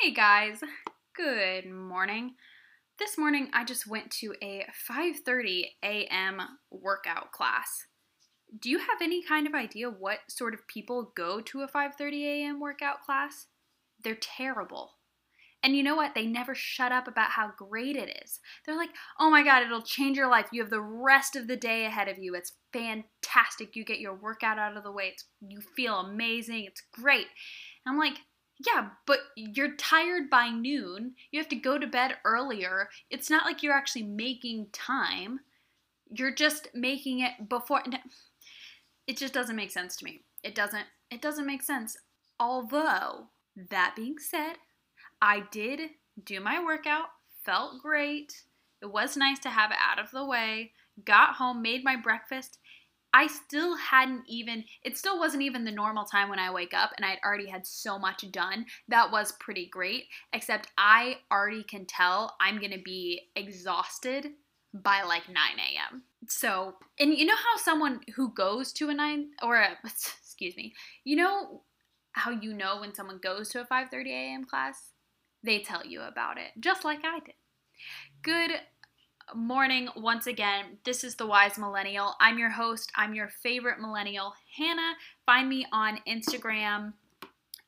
Hey guys, good morning. This morning I just went to a 5:30 a.m. workout class. Do you have any kind of idea what sort of people go to a 5:30 a.m. workout class? They're terrible. And you know what? They never shut up about how great it is. They're like, "Oh my god, it'll change your life. You have the rest of the day ahead of you. It's fantastic. You get your workout out of the way. It's, you feel amazing. It's great." And I'm like, yeah, but you're tired by noon. You have to go to bed earlier. It's not like you're actually making time. You're just making it before it just doesn't make sense to me. It doesn't it doesn't make sense. Although, that being said, I did do my workout, felt great. It was nice to have it out of the way. Got home, made my breakfast, I still hadn't even, it still wasn't even the normal time when I wake up, and I'd already had so much done. That was pretty great, except I already can tell I'm gonna be exhausted by like 9 a.m. So, and you know how someone who goes to a 9 or a, excuse me, you know how you know when someone goes to a 5:30 a.m. class? They tell you about it, just like I did. Good morning once again. This is the Wise Millennial. I'm your host. I'm your favorite millennial, Hannah. Find me on Instagram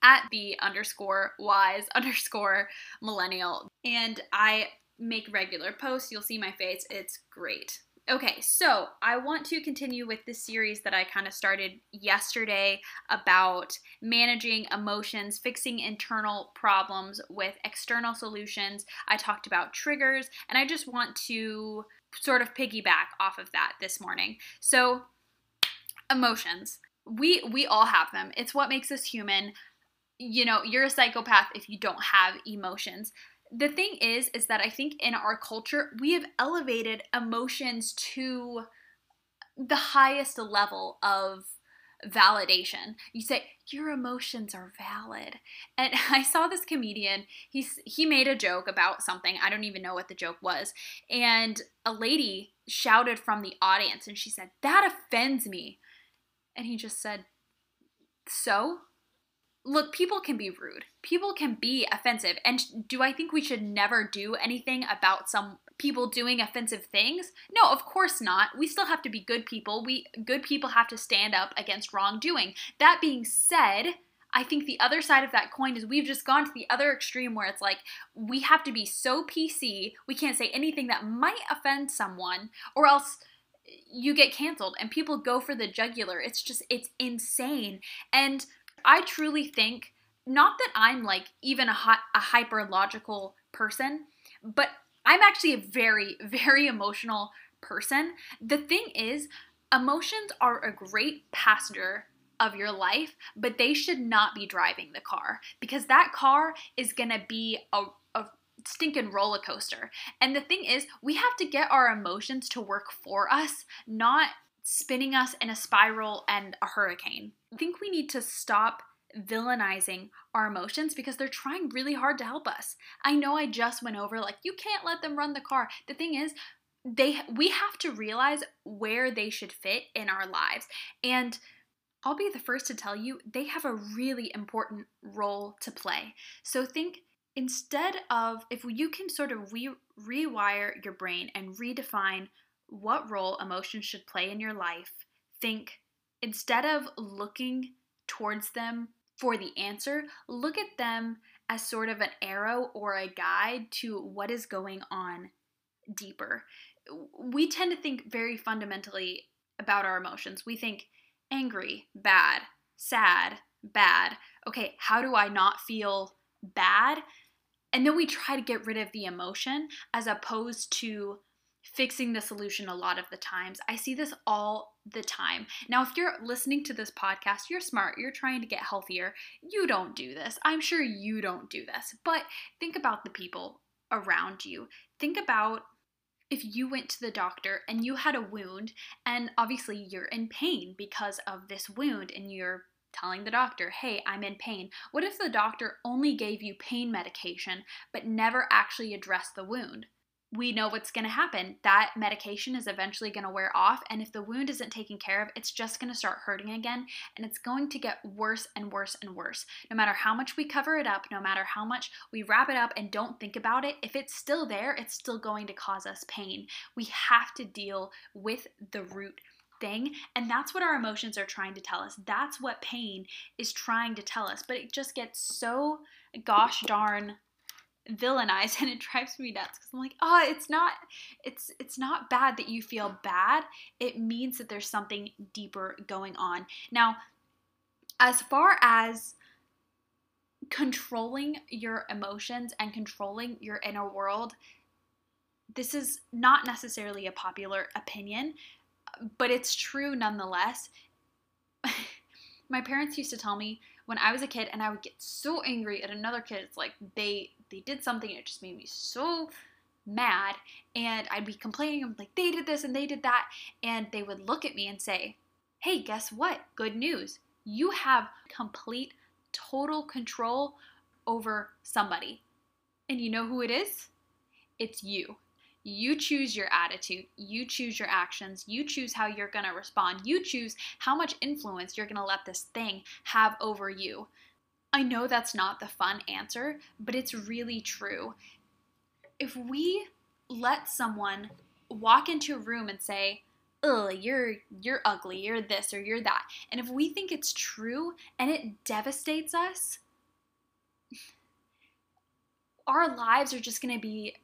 at the underscore wise underscore millennial. And I make regular posts. You'll see my face. It's great. Okay, so I want to continue with this series that I kind of started yesterday about managing emotions, fixing internal problems with external solutions. I talked about triggers, and I just want to sort of piggyback off of that this morning. So, emotions. We we all have them. It's what makes us human. You know, you're a psychopath if you don't have emotions the thing is is that i think in our culture we have elevated emotions to the highest level of validation. You say your emotions are valid. And i saw this comedian he's he made a joke about something i don't even know what the joke was and a lady shouted from the audience and she said that offends me. And he just said so look, people can be rude. People can be offensive. And do I think we should never do anything about some people doing offensive things? No, of course not. We still have to be good people. We good people have to stand up against wrongdoing. That being said, I think the other side of that coin is we've just gone to the other extreme where it's like we have to be so PC, we can't say anything that might offend someone or else eh, you get canceled and people go for the jugular. It's just it's insane. And I truly think not that I'm like even a, a hyper logical person, but I'm actually a very, very emotional person. The thing is, emotions are a great passenger of your life, but they should not be driving the car because that car is gonna be a, a stinking roller coaster. And the thing is, we have to get our emotions to work for us, not spinning us in a spiral and a hurricane. I think we need to stop villainizing our emotions because they're trying really hard to help us. I know I just went over like you can't let them run the car. The thing is they we have to realize where they should fit in our lives. And I'll be the first to tell you they have a really important role to play. So think instead of if you can sort of re- rewire your brain and redefine what role emotions should play in your life, think instead of looking towards them for the answer, look at them as sort of an arrow or a guide to what is going on deeper. We tend to think very fundamentally about our emotions. We think angry, bad, sad, bad. Okay, how do I not feel bad? And then we try to get rid of the emotion as opposed to fixing the solution a lot of the times. I see this all the time. Now, if you're listening to this podcast, you're smart, you're trying to get healthier, you don't do this. I'm sure you don't do this. But think about the people around you. Think about if you went to the doctor and you had a wound, and obviously you're in pain because of this wound, and you're telling the doctor, hey, I'm in pain. What if the doctor only gave you pain medication but never actually addressed the wound? We know what's going to happen. That medication is eventually going to wear off. And if the wound isn't taken care of, it's just going to start hurting again. And it's going to get worse and worse and worse. No matter how much we cover it up, no matter how much we wrap it up and don't think about it, if it's still there, it's still going to cause us pain. We have to deal with the root thing. And that's what our emotions are trying to tell us. That's what pain is trying to tell us. But it just gets so gosh darn villainized and it drives me nuts because I'm like, oh, it's not it's it's not bad that you feel bad. It means that there's something deeper going on. Now, as far as controlling your emotions and controlling your inner world, this is not necessarily a popular opinion, but it's true nonetheless. My parents used to tell me when I was a kid and I would get so angry at another kid, it's like they they did something it just made me so mad and I'd be complaining I'm like they did this and they did that and they would look at me and say, "Hey, guess what? Good news. You have complete total control over somebody." And you know who it is? It's you. You choose your attitude, you choose your actions, you choose how you're going to respond, you choose how much influence you're going to let this thing have over you. I know that's not the fun answer, but it's really true. If we let someone walk into a room and say, "Ugh, you're you're ugly, you're this or you're that," and if we think it's true and it devastates us, our lives are just going to be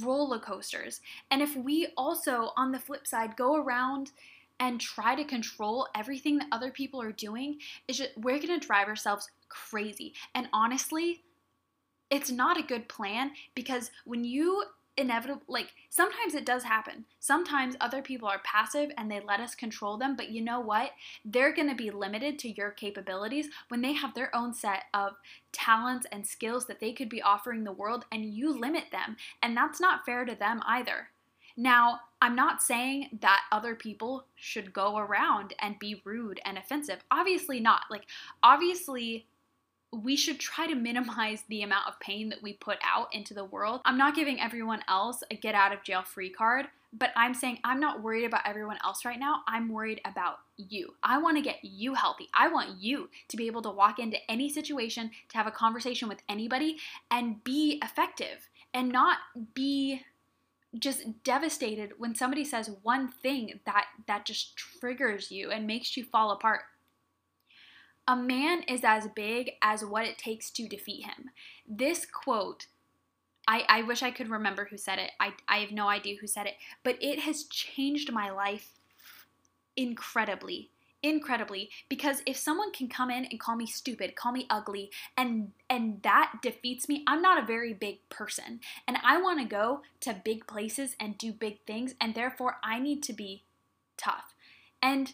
roller coasters. And if we also, on the flip side, go around and try to control everything that other people are doing, is just, we're going to drive ourselves crazy. And honestly, it's not a good plan because when you inevitable like sometimes it does happen. Sometimes other people are passive and they let us control them but you know what? They're going to be limited to your capabilities when they have their own set of talents and skills that they could be offering the world and you limit them and that's not fair to them either now, I'm not saying that other people should go around and be rude and offensive. Obviously not. Like, obviously, we should try to minimize the amount of pain that we put out into the world. I'm not giving everyone else a get out of jail free card, but I'm saying I'm not worried about everyone else right now. I'm worried about you. I want to get you healthy. I want you to be able to walk into any situation, to have a conversation with anybody, and be effective and not be just devastated when somebody says one thing that that just triggers you and makes you fall apart. A man is as big as what it takes to defeat him. This quote, I, I wish I could remember who said it. I, I have no idea who said it, but it has changed my life incredibly incredibly because if someone can come in and call me stupid, call me ugly, and and that defeats me, I'm not a very big person. And I want to go to big places and do big things, and therefore I need to be tough. And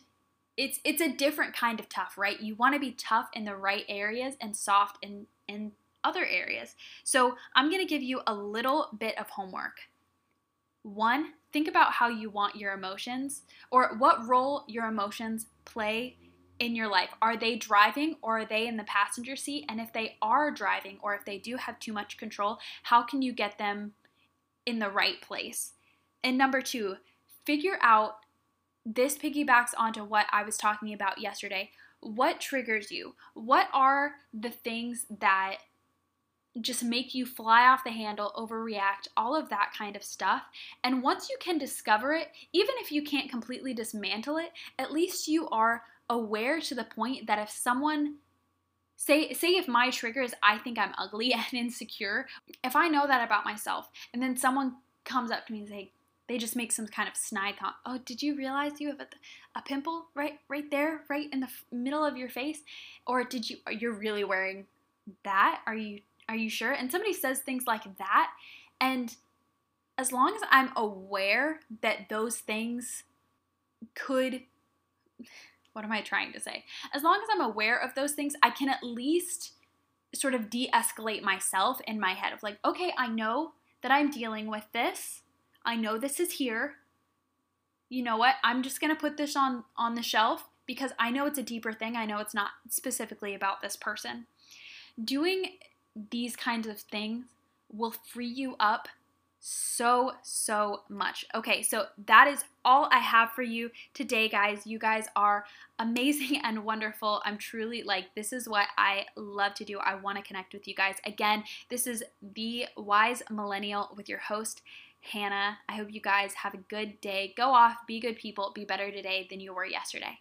it's it's a different kind of tough, right? You want to be tough in the right areas and soft in in other areas. So, I'm going to give you a little bit of homework. One, think about how you want your emotions or what role your emotions play in your life? Are they driving or are they in the passenger seat? And if they are driving or if they do have too much control, how can you get them in the right place? And number two, figure out this piggybacks onto what I was talking about yesterday. What triggers you? What are the things that just make you fly off the handle, overreact, all of that kind of stuff. And once you can discover it, even if you can't completely dismantle it, at least you are aware to the point that if someone say say if my trigger is I think I'm ugly and insecure, if I know that about myself and then someone comes up to me and say they just make some kind of snide comment. Oh, did you realize you have a, a pimple right right there, right in the middle of your face? Or did you you're really wearing that? Are you are you sure? And somebody says things like that. And as long as I'm aware that those things could, what am I trying to say? As long as I'm aware of those things, I can at least sort of de escalate myself in my head of like, okay, I know that I'm dealing with this. I know this is here. You know what? I'm just going to put this on on the shelf because I know it's a deeper thing. I know it's not specifically about this person. Doing these kinds of things will free you up so, so much. Okay, so that is all I have for you today, guys. You guys are amazing and wonderful. I'm truly like, this is what I love to do. I want to connect with you guys. Again, this is The Wise Millennial with your host, Hannah. I hope you guys have a good day. Go off, be good people, be better today than you were yesterday.